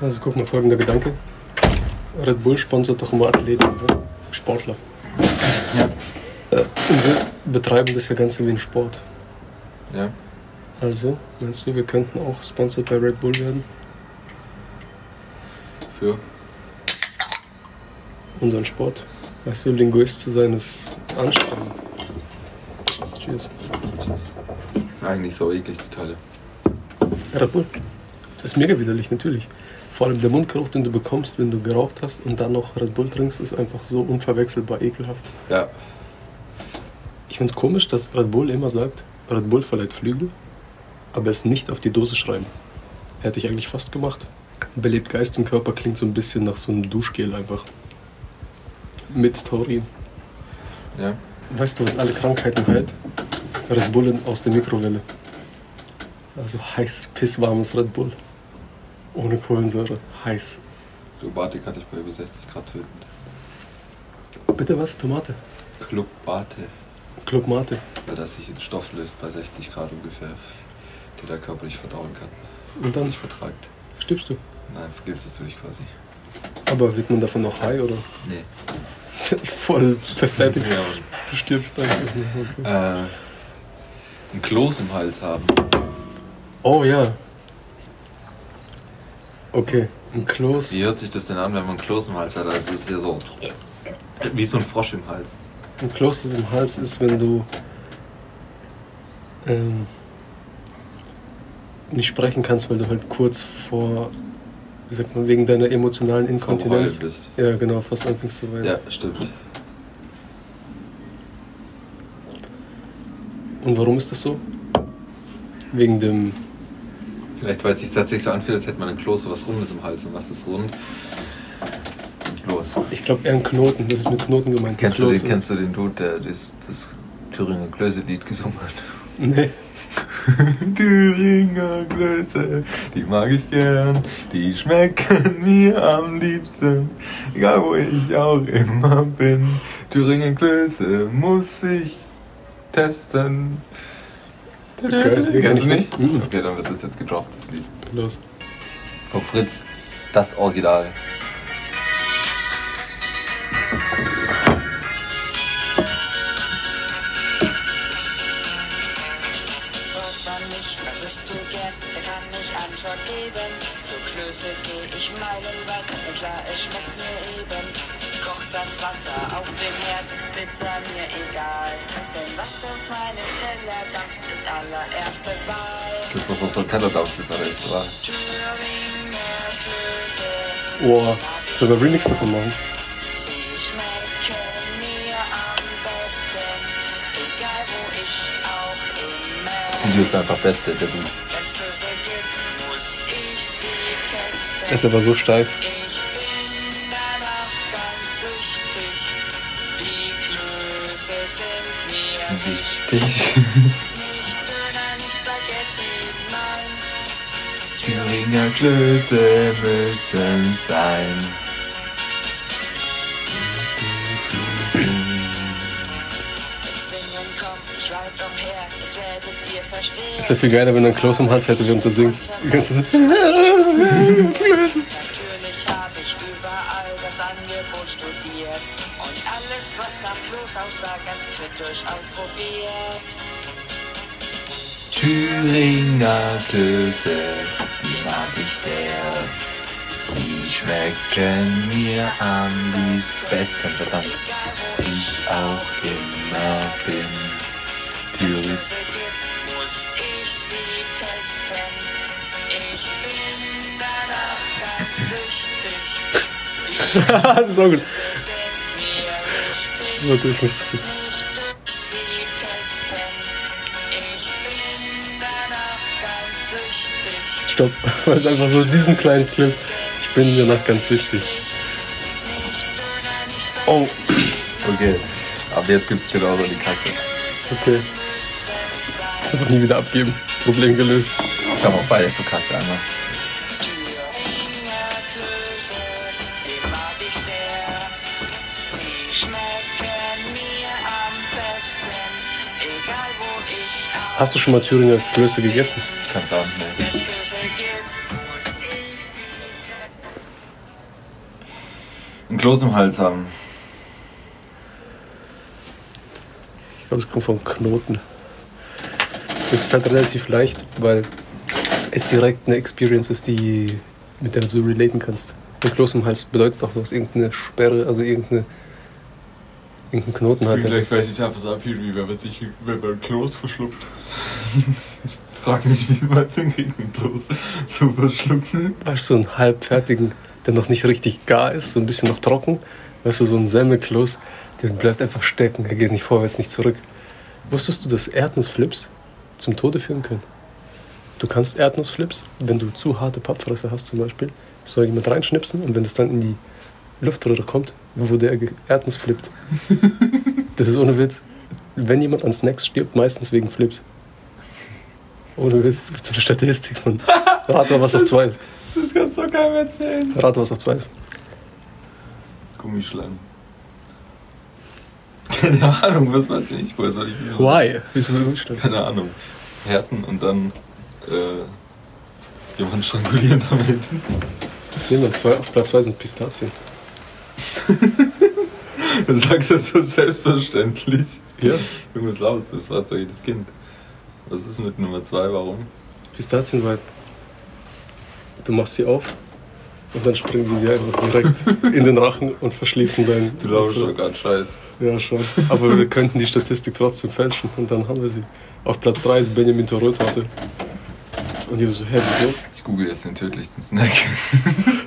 Also guck mal, folgender Gedanke. Red Bull sponsert doch immer Athleten, ne? Sportler. Ja. Und wir betreiben das ja Ganze wie ein Sport. Ja. Also, meinst du, wir könnten auch sponsored bei Red Bull werden? Für? Unseren Sport. Weißt du, Linguist zu sein ist anstrengend. Cheers. Eigentlich so eklig, die Teile. Red Bull. Das ist mega widerlich, natürlich. Vor allem der Mundgeruch, den du bekommst, wenn du geraucht hast und dann noch Red Bull trinkst, ist einfach so unverwechselbar ekelhaft. Ja. Ich find's komisch, dass Red Bull immer sagt, Red Bull verleiht Flügel, aber es nicht auf die Dose schreiben. Hätte ich eigentlich fast gemacht. Belebt Geist und Körper klingt so ein bisschen nach so einem Duschgel einfach. Mit Taurin. Ja. Weißt du, was alle Krankheiten heilt? Red Bull in- aus der Mikrowelle. Also heiß, pisswarmes Red Bull. Ohne Kohlensäure. Heiß. So Bate kann dich bei über 60 Grad töten. Bitte was? Tomate? Club Bate, Club Mate. weil das sich in Stoff löst bei 60 Grad ungefähr, die der Körper nicht verdauen kann. Und dann Nicht vertragt. stirbst du. Nein, vergiftest du dich quasi. Aber wird man davon noch high oder? Nee. Voll pathetic. Ja. Du stirbst einfach. Okay. Äh, ein Kloß im Hals haben. Oh ja. Okay, ein Kloß. Wie hört sich das denn an, wenn man ein Kloß im Hals hat? Also es ist ja so wie so ein Frosch im Hals. Ein Kloß im Hals ist, wenn du ähm, nicht sprechen kannst, weil du halt kurz vor, wie sagt man, wegen deiner emotionalen Inkontinenz. Heulen bist. Ja, genau, fast anfängst zu weinen. Ja, stimmt. Und warum ist das so? Wegen dem. Vielleicht weil es sich tatsächlich so anfühlt, als hätte man ein Kloß, so was Rundes im Hals. Und was ist rund? Kloß. Ich glaube eher ein Knoten. Das ist mit Knoten gemeint. Kennst du, Kloß, den, kennst du den Dude, der das, das Thüringer Klöße-Lied gesungen hat? Nee. Thüringer Klöße, die mag ich gern, die schmecken mir am liebsten, egal wo ich auch immer bin. Thüringer Klöße muss ich testen. Okay, Kennst du nicht? Mhm. Okay, dann wird das jetzt gedroppt, das Lied. Los. Von Fritz, das Original. Antwort geben. Für Klöße geh ich meilenweit, denn klar, es schmeckt mir eben. Kocht das Wasser auf dem Herd, ist bitter mir egal. Denn was auf meinem Teller dampft, ist allererste Wahl. Das, was auf so einem Teller dampft, ist alles war. Thüringer Klöße, Boah, wir Remix davon machen? sie schmecken mir am besten. Egal wo ich auch immer Das Video ist einfach beste, der Dude. Er ist aber so steif. Nein. Thüringer Klöße müssen sein. Ist ja viel geiler, wenn er einen Kloß im Hals hätte, während er singt. Die ganze Zeit. was nach Kloß aussah, ganz kritisch ausprobiert. Thüringer Klöße, die mag ich sehr. Sie schmecken mir am liebsten, verdammt, ich auch immer bin. Thüring. Klöße gibt, muss ich sie testen. Ich bin danach ganz süchtig. das ist auch gut. Ich muss. Nicht. Ich süchtig. Stopp. Weil es einfach so diesen kleinen Clip. Ich bin danach ganz süchtig. Oh, Okay, ab jetzt gibt's 10 Euro in die Kasse. okay. Einfach nie wieder abgeben. Problem gelöst. Das haben wir auch beide verkackt einmal. Hast du schon mal Thüringer Klöße gegessen? Kein ne. Ich sie Ein Kloß im Hals haben. Ich glaube, es kommt vom Knoten. Das ist halt relativ leicht, weil es direkt eine Experience ist, die, mit der du so relaten kannst. Ein Kloß im Hals bedeutet auch, du hast irgendeine Sperre, also irgendeine, irgendeinen Knoten hat. der- Vielleicht weiß ich es einfach so abhielt, wie wenn man sich man ein Kloß verschluckt. ich frage mich, wie man es hinkriegt, ein Kloß zu verschlucken. Weißt du, so einen halbfertigen, der noch nicht richtig gar ist, so ein bisschen noch trocken. Weißt du, so ein Semmelkloß, der bleibt einfach stecken, er geht nicht vorwärts, nicht zurück. Wusstest du, dass Erdnussflips zum Tode führen können? Du kannst Erdnussflips, wenn du zu harte Pappfresse hast zum Beispiel, soll jemand reinschnipsen und wenn es dann in die Luftröhre kommt, wo der Erdnuss flippt. Das ist ohne Witz. Wenn jemand an Snacks stirbt, meistens wegen Flips. Ohne Witz, es gibt so eine Statistik von Rat mal, was auf zwei ist. Das kannst du keinem erzählen. Rat was auf zwei ist. Gummischlangen. Keine Ahnung, was weiß ich. Woher soll ich wissen? Why? Wieso das? Keine Ahnung. Härten und dann äh, jemanden strangulieren damit. Nehmen wir zwei, auf Platz 2 sind Pistazien. Du sagst das so selbstverständlich. Ja. Junge, was du? Das weiß doch jedes Kind. Was ist mit Nummer zwei? Warum? Pistazien, weil du machst sie auf und dann springen die dir einfach direkt in den Rachen und verschließen deinen. Du laufst doch gerade Scheiß. Ja, schon. Aber wir könnten die Statistik trotzdem fälschen und dann haben wir sie. Auf Platz 3 ist Benjamin Torö-Torte. Und jeder so, hä, wieso? Ich google jetzt den tödlichsten Snack.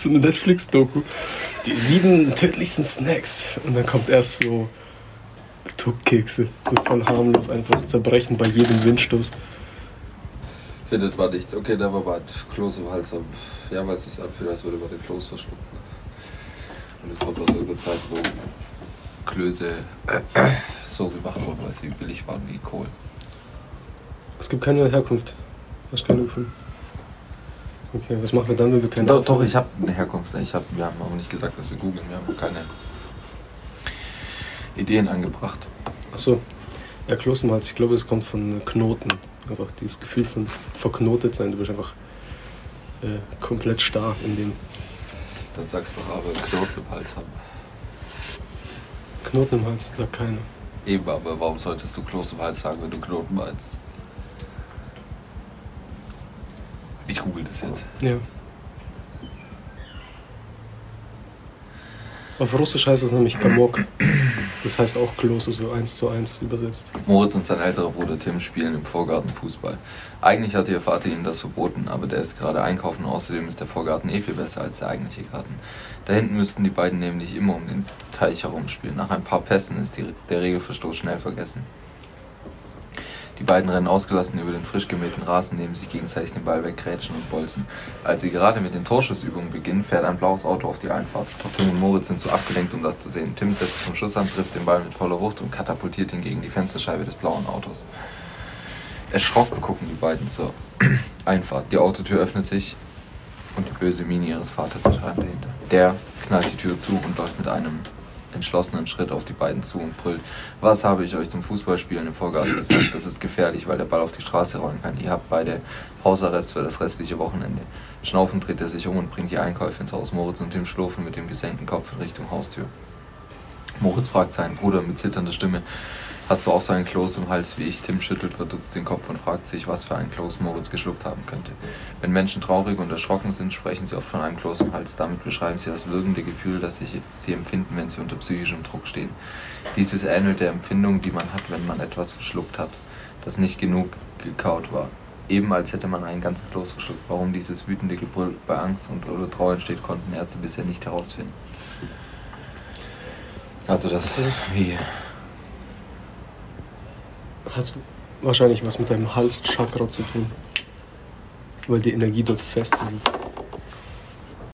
So eine Netflix-Doku. Die sieben tödlichsten Snacks. Und dann kommt erst so Tuckkekse. So voll harmlos, einfach zerbrechen bei jedem Windstoß. Findet war nichts. Okay, da war bald Kloß im Hals haben. Ja, weil es sich anfühlt, als würde man den Kloß verschlucken. Und es kommt aus irgendeiner Zeit, wo Klöße so gemacht wurden, weil sie billig waren wie Kohl. Es gibt keine Herkunft. Hast du keine gefunden? Okay, was machen wir dann, wenn wir keine Doch, doch ich habe eine Herkunft. Ich hab, wir haben aber nicht gesagt, dass wir googeln. Wir haben keine Ideen angebracht. Achso. Ja, Hals. Ich glaube, es kommt von Knoten. Einfach dieses Gefühl von verknotet sein. Du bist einfach äh, komplett starr in dem Dann sagst du doch aber Knoten im Hals haben. Knoten im Hals, sagt keiner. Eben, aber warum solltest du Kloß im Hals sagen, wenn du Knoten meinst? Ich google das jetzt. Ja. Auf Russisch heißt es nämlich Gamok. Das heißt auch Klose, so eins zu eins übersetzt. Moritz und sein älterer Bruder Tim spielen im Vorgarten Fußball. Eigentlich hatte ihr Vater ihnen das verboten, aber der ist gerade einkaufen und außerdem ist der Vorgarten eh viel besser als der eigentliche Garten. Da hinten müssten die beiden nämlich immer um den Teich herumspielen. Nach ein paar Pässen ist die, der Regelverstoß schnell vergessen. Die beiden rennen ausgelassen über den frisch gemähten Rasen, nehmen sich gegenseitig den Ball weggrätschen und bolzen. Als sie gerade mit den Torschussübungen beginnen, fährt ein blaues Auto auf die Einfahrt. Doch Tim und Moritz sind zu abgelenkt, um das zu sehen. Tim setzt zum Schuss an, trifft den Ball mit voller Wucht und katapultiert ihn gegen die Fensterscheibe des blauen Autos. Erschrocken gucken die beiden zur Einfahrt. Die Autotür öffnet sich und die böse Miene ihres Vaters erscheint dahinter. Der knallt die Tür zu und läuft mit einem entschlossenen Schritt auf die beiden zu und brüllt. Was habe ich euch zum Fußballspielen im Vorgarten gesagt? Das ist gefährlich, weil der Ball auf die Straße rollen kann. Ihr habt beide Hausarrest für das restliche Wochenende. Schnaufend dreht er sich um und bringt die Einkäufe ins Haus. Moritz und Tim schlurfen mit dem gesenkten Kopf in Richtung Haustür. Moritz fragt seinen Bruder mit zitternder Stimme, Hast du auch so einen Kloß im Hals wie ich? Tim schüttelt verdutzt den Kopf und fragt sich, was für einen Kloß Moritz geschluckt haben könnte. Wenn Menschen traurig und erschrocken sind, sprechen sie oft von einem Kloß im Hals. Damit beschreiben sie das würgende Gefühl, das sie empfinden, wenn sie unter psychischem Druck stehen. Dieses ähnelt der Empfindung, die man hat, wenn man etwas verschluckt hat, das nicht genug gekaut war. Eben als hätte man einen ganzen Kloß verschluckt. Warum dieses wütende Gebrüll bei Angst und oder Trauer entsteht, konnten Ärzte bisher nicht herausfinden. Also das wie Hat wahrscheinlich was mit deinem Halschakra zu tun. Weil die Energie dort fest sitzt.